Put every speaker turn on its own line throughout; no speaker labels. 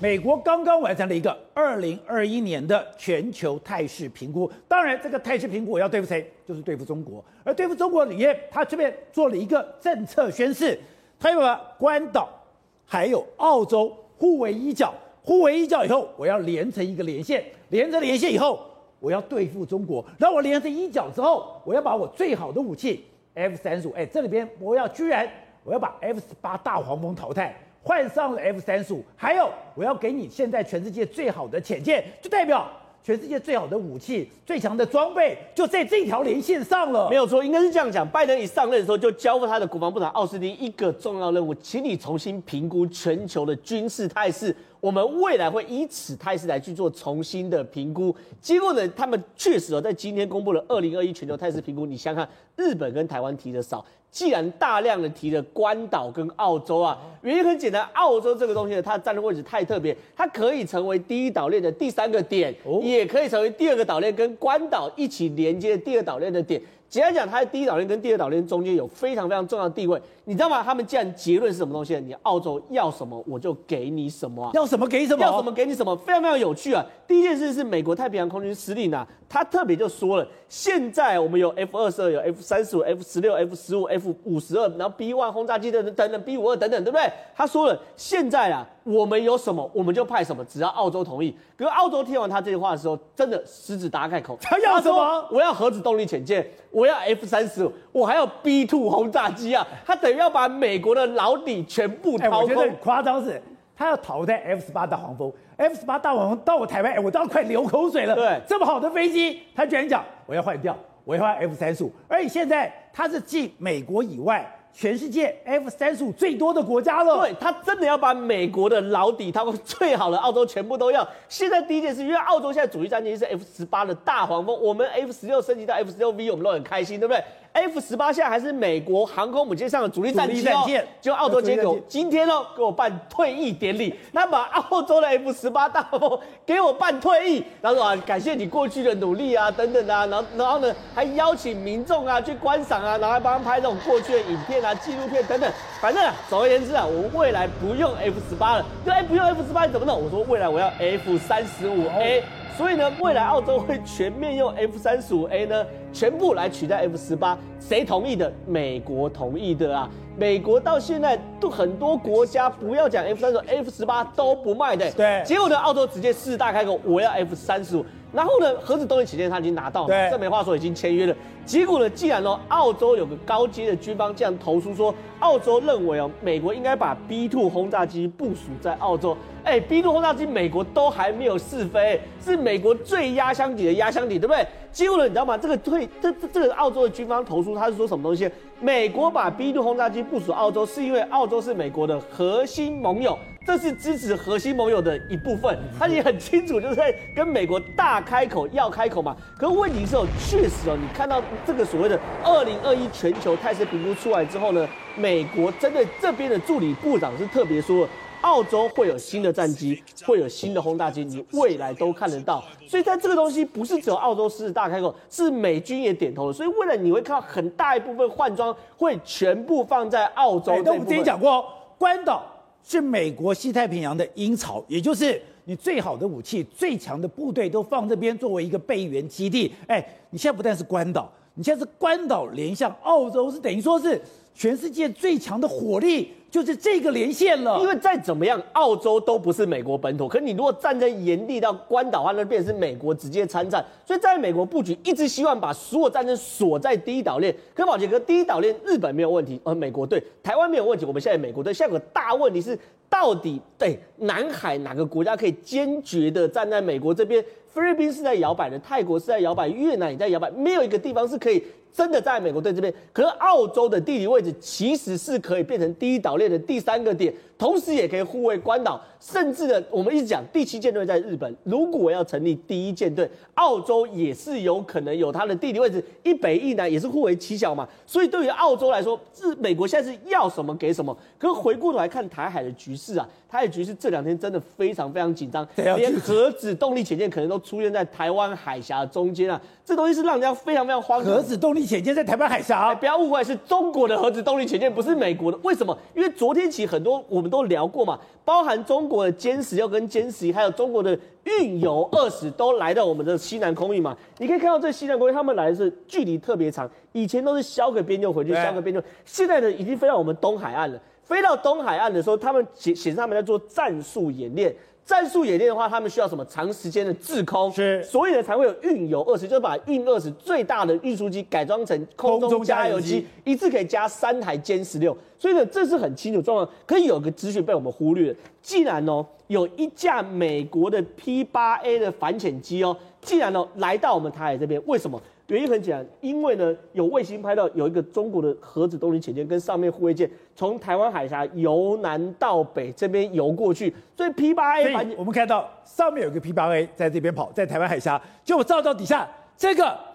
美国刚刚完成了一个二零二一年的全球态势评估。当然，这个态势评估我要对付谁？就是对付中国。而对付中国里面，他这边做了一个政策宣示，他要把关岛还有澳洲互为一角，互为一角以后，我要连成一个连线，连成连线以后，我要对付中国。然后我连成一角之后，我要把我最好的武器 F 三十五，哎，这里边我要居然我要把 F 十八大黄蜂淘汰。换上了 F 三十五，还有我要给你现在全世界最好的潜舰，就代表全世界最好的武器、最强的装备就在这条连线上了。
没有错，应该是这样讲。拜登一上任的时候就交付他的国防部长奥斯汀一个重要任务，请你重新评估全球的军事态势。我们未来会以此态势来去做重新的评估。结果呢，他们确实哦，在今天公布了二零二一全球态势评估。你想想看，日本跟台湾提的少。既然大量的提了关岛跟澳洲啊，原因很简单，澳洲这个东西呢，它占的位置太特别，它可以成为第一岛链的第三个点，也可以成为第二个岛链跟关岛一起连接的第二岛链的点。简单讲，它在第一岛链跟第二岛链中间有非常非常重要的地位，你知道吗？他们既然结论是什么东西？你澳洲要什么我就给你什么，
要什么给什么，
要什么给你什么，非常非常有趣啊！第一件事是美国太平洋空军司令啊，他特别就说了，现在我们有 F 二十二、有 F 三十五、F 十六、F 十五、F 五十二，然后 B one 轰炸机等等等等，B 五二等等，对不对？他说了，现在啊。我们有什么，我们就派什么，只要澳洲同意。可是澳洲听完他这句话的时候，真的狮子大开口。
他要什么？
我要核子动力潜舰，我要 F 三十五，我还要 B two 轰炸机啊！他等于要把美国的老底全部掏空。
欸、我觉得很夸张是，他要淘汰 F 十八大黄蜂，F 十八大黄蜂到我台湾，欸，我都要快流口水了。
对，
这么好的飞机，他居然讲我要换掉，我要换 F 三十五，而且现在他是继美国以外。全世界 F 三十五最多的国家了，
对，他真的要把美国的老底，他们最好的澳洲全部都要。现在第一件事，因为澳洲现在主力战机是 F 十八的大黄蜂，我们 F 十六升级到 F 十六 V，我们都很开心，对不对？F 十八现在还是美国航空母舰上的主力战机哦，就澳洲接口今天哦给我办退役典礼，他把澳洲的 F 十八大黄蜂给我办退役，然后说啊感谢你过去的努力啊等等啊，然后然后呢还邀请民众啊去观赏啊，然后还帮他拍这种过去的影片啊纪录片等等，反正啊总而言之啊，我们未来不用 F 十八了，就哎不用 F 十八怎么弄？我说未来我要 F 三十五 A。所以呢，未来澳洲会全面用 F 三十五 A 呢，全部来取代 F 十八。谁同意的？美国同意的啊！美国到现在都很多国家不要讲 F 三十五，F 十八都不卖的。
对。
结果呢，澳洲直接四大开口，我要 F 三十五。然后呢，核子动力潜舰他已经拿到了，对，这没话说，已经签约了。结果呢，既然呢，澳洲有个高阶的军方这样投诉说，澳洲认为哦，美国应该把 B two 轰炸机部署在澳洲。哎，B two 轰炸机美国都还没有试飞，是美国最压箱底的压箱底，对不对？结果呢，你知道吗？这个退这这这个澳洲的军方投诉，他是说什么东西？美国把 B 六轰炸机部署澳洲，是因为澳洲是美国的核心盟友。这是支持核心盟友的一部分，他也很清楚，就是在跟美国大开口要开口嘛。可问题是哦，确实哦，你看到这个所谓的二零二一全球态势评估出来之后呢，美国针对这边的助理部长是特别说，澳洲会有新的战机，会有新的轰炸机，你未来都看得到。所以在这个东西不是只有澳洲狮子大开口，是美军也点头了。所以未来你会看到很大一部分换装会全部放在澳洲。
那我们之前讲过，关岛。是美国西太平洋的鹰巢，也就是你最好的武器、最强的部队都放这边作为一个备援基地。哎，你现在不但是关岛，你现在是关岛连向澳洲，是等于说是全世界最强的火力。就是这个连线了，
因为再怎么样，澳洲都不是美国本土。可是你如果站在原地到关岛的话，那变成是美国直接参战。所以在美国布局一直希望把所有战争锁在第一岛链。可宝杰哥，第一岛链日本没有问题，而美国对台湾没有问题。我们现在美国对，现在有个大问题是，到底对南海哪个国家可以坚决的站在美国这边？菲律宾是在摇摆的，泰国是在摇摆，越南也在摇摆，没有一个地方是可以。真的在美国队这边，可是澳洲的地理位置其实是可以变成第一岛链的第三个点，同时也可以护卫关岛，甚至呢，我们一直讲第七舰队在日本，如果要成立第一舰队，澳洲也是有可能有它的地理位置，一北一南也是互为其小嘛。所以对于澳洲来说，是美国现在是要什么给什么。可是回过头来看台海的局势啊，台海局势这两天真的非常非常紧张，连核子动力潜舰可能都出现在台湾海峡中间啊，这东西是让人家非常非常慌。
核子动力潜舰在台湾海峡，
不要误会，是中国的核子动力潜舰，不是美国的。为什么？因为昨天起很多我们。们都聊过嘛，包含中国的歼十六跟歼十一，还有中国的运油二十都来到我们的西南空域嘛。你可以看到这西南空域，他们来的是距离特别长，以前都是削个边就回去，削个边就，现在呢已经飞到我们东海岸了。飞到东海岸的时候，他们显显示他们在做战术演练。战术演练的话，他们需要什么？长时间的滞空，
是，
所以呢才会有运油二十，就是把运二十最大的运输机改装成空中加油机，一次可以加三台歼十六，所以呢这是很清楚状况。可以有个资讯被我们忽略了，既然哦有一架美国的 P 八 A 的反潜机哦，既然哦来到我们台海这边，为什么？原因很简单，因为呢有卫星拍到有一个中国的核子动力潜舰跟上面护卫舰从台湾海峡由南到北这边游过去，所以 P 八 A，
我们看到上面有个 P 八 A 在这边跑，在台湾海峡，就照到底下这个。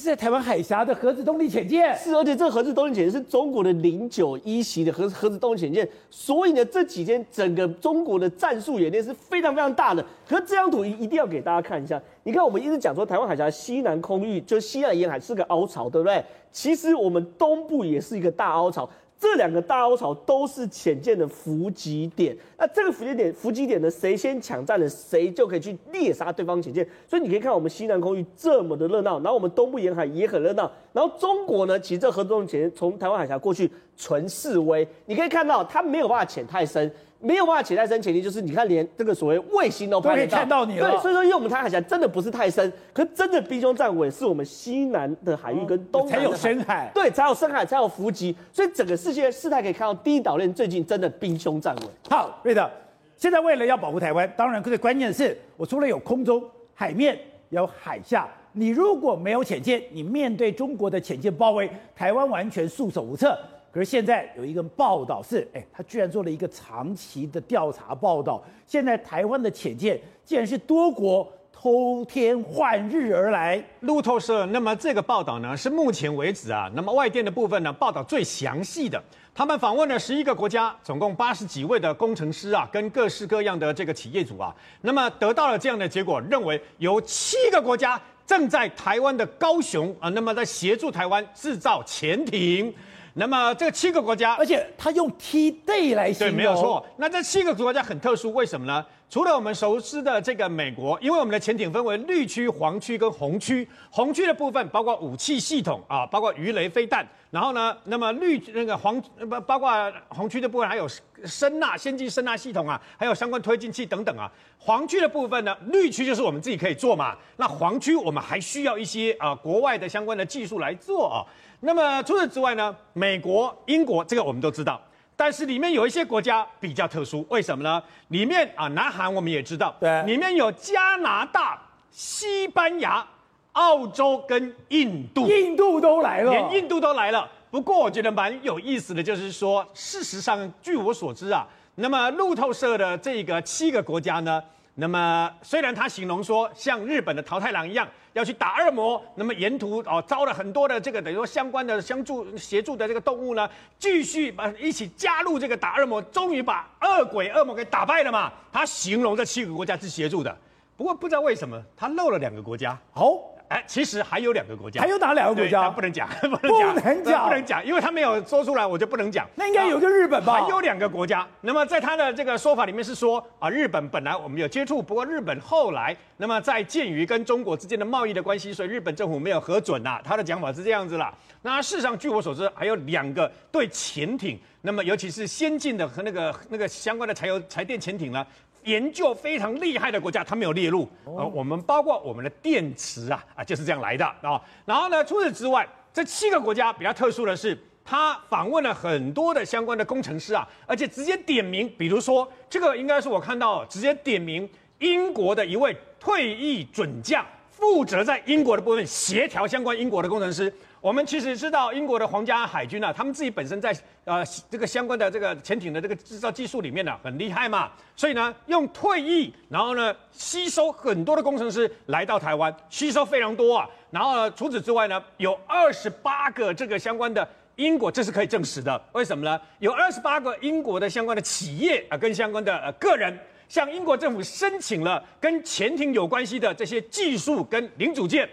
是在台湾海峡的核子动力潜舰，
是，而且这个核子动力潜舰是中国的零九一型的核核子动力潜舰，所以呢，这几天整个中国的战术演练是非常非常大的。可是这张图一一定要给大家看一下，你看我们一直讲说台湾海峡西南空域，就西南沿海是个凹槽，对不对？其实我们东部也是一个大凹槽。这两个大凹槽都是潜舰的伏击点，那这个伏击点，伏击点呢，谁先抢占了，谁就可以去猎杀对方潜舰。所以你可以看我们西南空域这么的热闹，然后我们东部沿海也很热闹，然后中国呢，其实这核动力潜舰从台湾海峡过去纯示威，你可以看到它没有办法潜太深。没有办法潜太深，前提就是你看，连这个所谓卫星都拍得到，
都可以看到你了。
对，所以说，因为我们台海峡真的不是太深，可是真的兵凶战危是我们西南的海域跟东南
才有深海，
对，才有深海，才有伏击，所以整个世界事态可以看到，第一岛链最近真的兵凶战危。
好，对的。现在为了要保护台湾，当然最关键的是，我除了有空中、海面，有海下。你如果没有潜舰，你面对中国的潜舰包围，台湾完全束手无策。可是现在有一个报道是，哎，他居然做了一个长期的调查报道。现在台湾的潜舰竟然是多国偷天换日而来。
路透社，那么这个报道呢，是目前为止啊，那么外电的部分呢，报道最详细的。他们访问了十一个国家，总共八十几位的工程师啊，跟各式各样的这个企业主啊，那么得到了这样的结果，认为有七个国家正在台湾的高雄啊，那么在协助台湾制造潜艇。那么这七个国家，
而且他用 T day 来形容，
对，没有错。那这七个国家很特殊，为什么呢？除了我们熟知的这个美国，因为我们的潜艇分为绿区、黄区跟红区。红区的部分包括武器系统啊，包括鱼雷飞弹。然后呢，那么绿那个黄不包括红区的部分还有声纳先进声纳系统啊，还有相关推进器等等啊。黄区的部分呢，绿区就是我们自己可以做嘛。那黄区我们还需要一些啊国外的相关的技术来做啊。那么除此之外呢，美国、英国这个我们都知道，但是里面有一些国家比较特殊，为什么呢？里面啊，南韩我们也知道，
对，
里面有加拿大、西班牙、澳洲跟印度，
印度都来了，
连印度都来了。不过我觉得蛮有意思的，就是说，事实上，据我所知啊，那么路透社的这个七个国家呢。那么，虽然他形容说像日本的桃太郎一样要去打恶魔，那么沿途哦招了很多的这个等于说相关的相助协助的这个动物呢，继续把一起加入这个打恶魔，终于把恶鬼恶魔给打败了嘛。他形容这七个国家是协助的，不过不知道为什么他漏了两个国家。
哦。
哎，其实还有两个国家，
还有哪两个国家？
不能讲，不能讲，
不能讲，
不能讲，因为他没有说出来，我就不能讲。
那应该有个日本吧？
还有两个国家。那么在他的这个说法里面是说啊，日本本来我们有接触，不过日本后来，那么在鉴于跟中国之间的贸易的关系，所以日本政府没有核准呐。他的讲法是这样子啦。那事实上，据我所知，还有两个对潜艇，那么尤其是先进的和那个那个相关的柴油柴电潜艇呢。研究非常厉害的国家，它没有列入。呃，我们包括我们的电池啊，啊就是这样来的啊。然后呢，除此之外，这七个国家比较特殊的是，他访问了很多的相关的工程师啊，而且直接点名，比如说这个应该是我看到直接点名英国的一位退役准将，负责在英国的部分协调相关英国的工程师。我们其实知道英国的皇家海军啊，他们自己本身在呃这个相关的这个潜艇的这个制造技术里面呢、很厉害嘛，所以呢用退役，然后呢吸收很多的工程师来到台湾，吸收非常多啊。然后除此之外呢，有二十八个这个相关的英国，这是可以证实的。为什么呢？有二十八个英国的相关的企业啊，跟相关的呃个人向英国政府申请了跟潜艇有关系的这些技术跟零组件。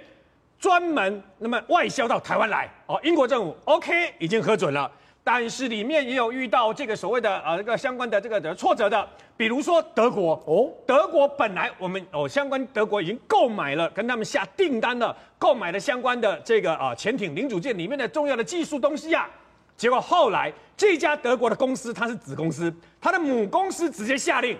专门那么外销到台湾来哦，英国政府 OK 已经核准了。但是里面也有遇到这个所谓的呃这个相关的这个的挫折的，比如说德国哦，德国本来我们哦相关德国已经购买了跟他们下订单了，购买了相关的这个啊潜艇零组件里面的重要的技术东西啊，结果后来这家德国的公司它是子公司，它的母公司直接下令。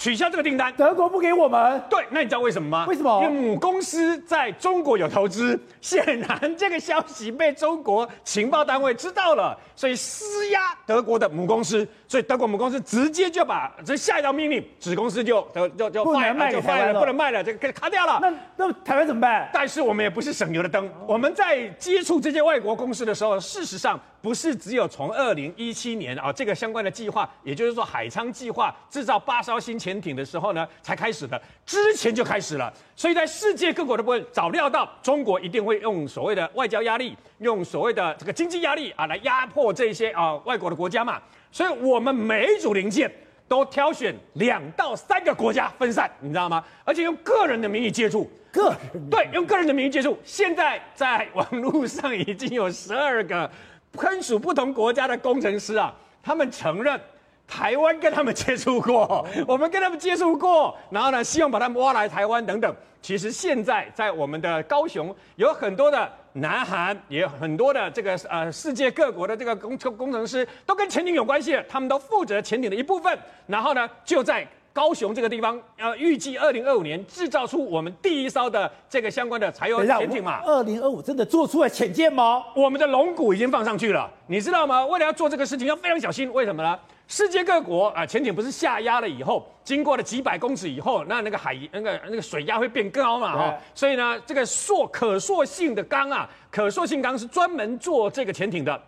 取消这个订单，
德国不给我们。
对，那你知道为什么吗？
为什么？
因为母公司在中国有投资，显然这个消息被中国情报单位知道了，所以施压德国的母公司，所以德国母公司直接就把这下一道命令，子公司就就就就
不能卖给台湾了，
不能卖了，这个给卡掉了。
那那台湾怎么办？
但是我们也不是省油的灯，我们在接触这些外国公司的时候，事实上。不是只有从二零一七年啊，这个相关的计划，也就是说海昌计划制造八艘新潜艇的时候呢，才开始的，之前就开始了。所以在世界各国的部分早料到中国一定会用所谓的外交压力，用所谓的这个经济压力啊来压迫这些啊外国的国家嘛。所以我们每一组零件都挑选两到三个国家分散，你知道吗？而且用个人的名义接触，
个人
对，用个人的名义接触。现在在网络上已经有十二个。分属不同国家的工程师啊，他们承认台湾跟他们接触过，我们跟他们接触过，然后呢，希望把他们挖来台湾等等。其实现在在我们的高雄有很多的南韩，也有很多的这个呃世界各国的这个工程工程师都跟潜艇有关系，他们都负责潜艇的一部分。然后呢，就在。高雄这个地方，呃，预计二零二五年制造出我们第一艘的这个相关的柴油潜艇嘛。
二零二五真的做出了潜舰吗？
我们的龙骨已经放上去了，你知道吗？为了要做这个事情，要非常小心。为什么呢？世界各国啊，潜艇不是下压了以后，经过了几百公尺以后，那那个海那个那个水压会变高嘛？哈，所以呢，这个塑可塑性的钢啊，可塑性钢是专门做这个潜艇的。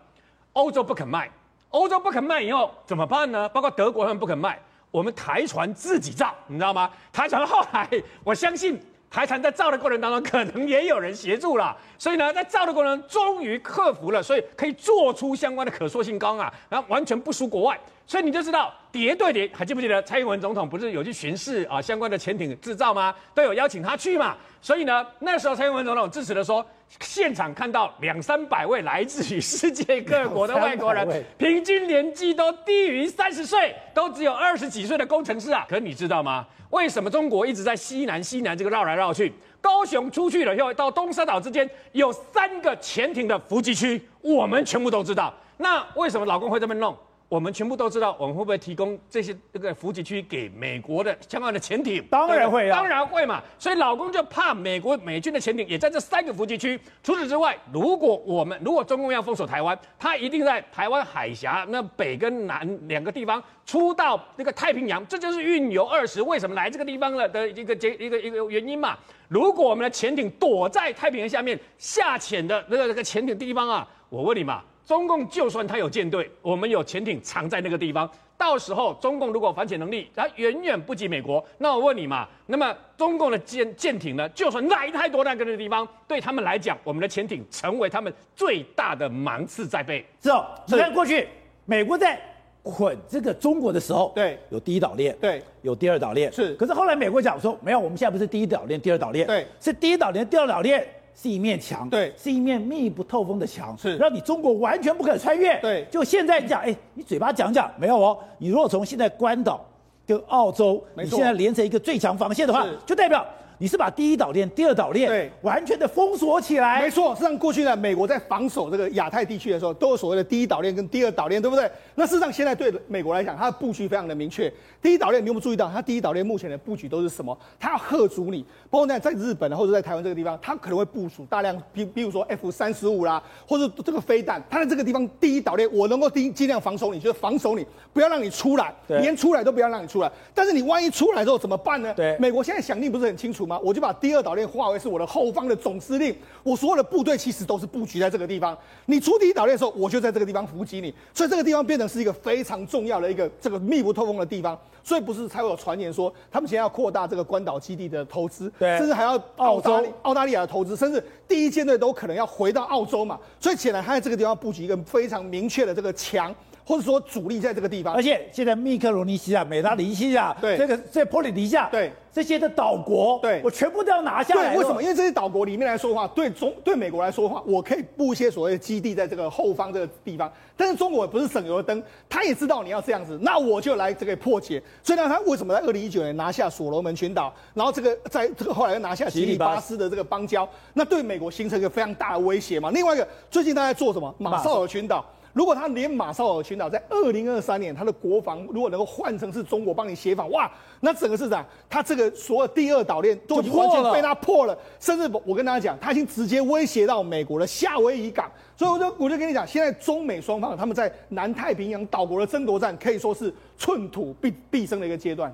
欧洲不肯卖，欧洲不肯卖以后怎么办呢？包括德国他们不肯卖。我们台船自己造，你知道吗？台船后来，我相信台船在造的过程当中，可能也有人协助了。所以呢，在造的过程中终于克服了，所以可以做出相关的可塑性钢啊，然后完全不输国外。所以你就知道叠对叠，还记不记得蔡英文总统不是有去巡视啊相关的潜艇制造吗？都有邀请他去嘛。所以呢，那时候蔡英文总统支持的说，现场看到两三百位来自于世界各国的外国人，平均年纪都低于三十岁，都只有二十几岁的工程师啊。可你知道吗？为什么中国一直在西南西南这个绕来绕去？高雄出去了以后，到东沙岛之间有三个潜艇的伏击区，我们全部都知道。那为什么老公会这么弄？我们全部都知道，我们会不会提供这些这个伏击区给美国的相关的潜艇？
当然会啊，
当然会嘛。所以老公就怕美国美军的潜艇也在这三个伏击区。除此之外，如果我们如果中共要封锁台湾，他一定在台湾海峡那北跟南两个地方出到那个太平洋，这就是运油二十为什么来这个地方了的一个结一个一个原因嘛。如果我们的潜艇躲在太平洋下面下潜的那个那个潜艇地方啊，我问你嘛。中共就算他有舰队，我们有潜艇藏在那个地方，到时候中共如果反潜能力，它远远不及美国。那我问你嘛，那么中共的舰舰艇呢？就算来太多那个地方，对他们来讲，我们的潜艇成为他们最大的芒刺在背。
是哦，你看过去美国在捆这个中国的时候，
对，
有第一岛链，
对，有
第二岛链，
是。
可是后来美国讲说，没有，我们现在不是第一岛链、第二岛链，
对，
是第一岛链、第二岛链。是一面墙，
对，
是一面密不透风的墙，
是
让你中国完全不可穿越。
对，
就现在讲，哎，你嘴巴讲讲没有哦？你如果从现在关岛跟澳洲，你现在连成一个最强防线的话，就代表。你是把第一岛链、第二岛链对完全的封锁起来，
没错。实际上过去呢，美国在防守这个亚太地区的时候，都有所谓的第一岛链跟第二岛链，对不对？那事实上现在对美国来讲，它的布局非常的明确。第一岛链，你有没有注意到，它第一岛链目前的布局都是什么？它要吓阻你，包括在在日本或者在台湾这个地方，它可能会部署大量，比比如说 F 三十五啦，或者这个飞弹，它在这个地方第一岛链，我能够尽尽量防守你，就是防守你，不要让你出来，连出来都不要让你出来。但是你万一出来之后怎么办呢？
对，
美国现在想定不是很清楚吗？我就把第二岛。链划为是我的后方的总司令，我所有的部队其实都是布局在这个地方。你出第一岛链的时候，我就在这个地方伏击你，所以这个地方变成是一个非常重要的一个这个密不透风的地方。所以不是才会有传言说，他们现在要扩大这个关岛基地的投资，
对，
甚至还要澳洲、澳大利亚的投资，甚至第一舰队都可能要回到澳洲嘛。所以显然他在这个地方布局一个非常明确的这个墙。或者说主力在这个地方。
而且现在密克罗尼西亚、美拉尼西亚，
对
这个在波利尼西亚，
对
这些的岛国，
对
我全部都要拿下来。
对，为什么？因为这些岛国里面来说的话，对中对美国来说的话，我可以布一些所谓的基地在这个后方这个地方。但是中国不是省油的灯，他也知道你要这样子，那我就来这个破解。所以呢，他为什么在二零一九年拿下所罗门群岛，然后这个在这个后来又拿下吉里巴斯的这个邦交，那对美国形成一个非常大的威胁嘛？另外一个，最近他在做什么？马绍尔群岛。如果他连马绍尔群岛在二零二三年他的国防如果能够换成是中国帮你协防，哇，那整个市场他这个所有第二岛链都已经完全被他破了，甚至我跟大家讲，他已经直接威胁到美国的夏威夷港，所以我就我就跟你讲，现在中美双方他们在南太平洋岛国的争夺战可以说是寸土必必争的一个阶段。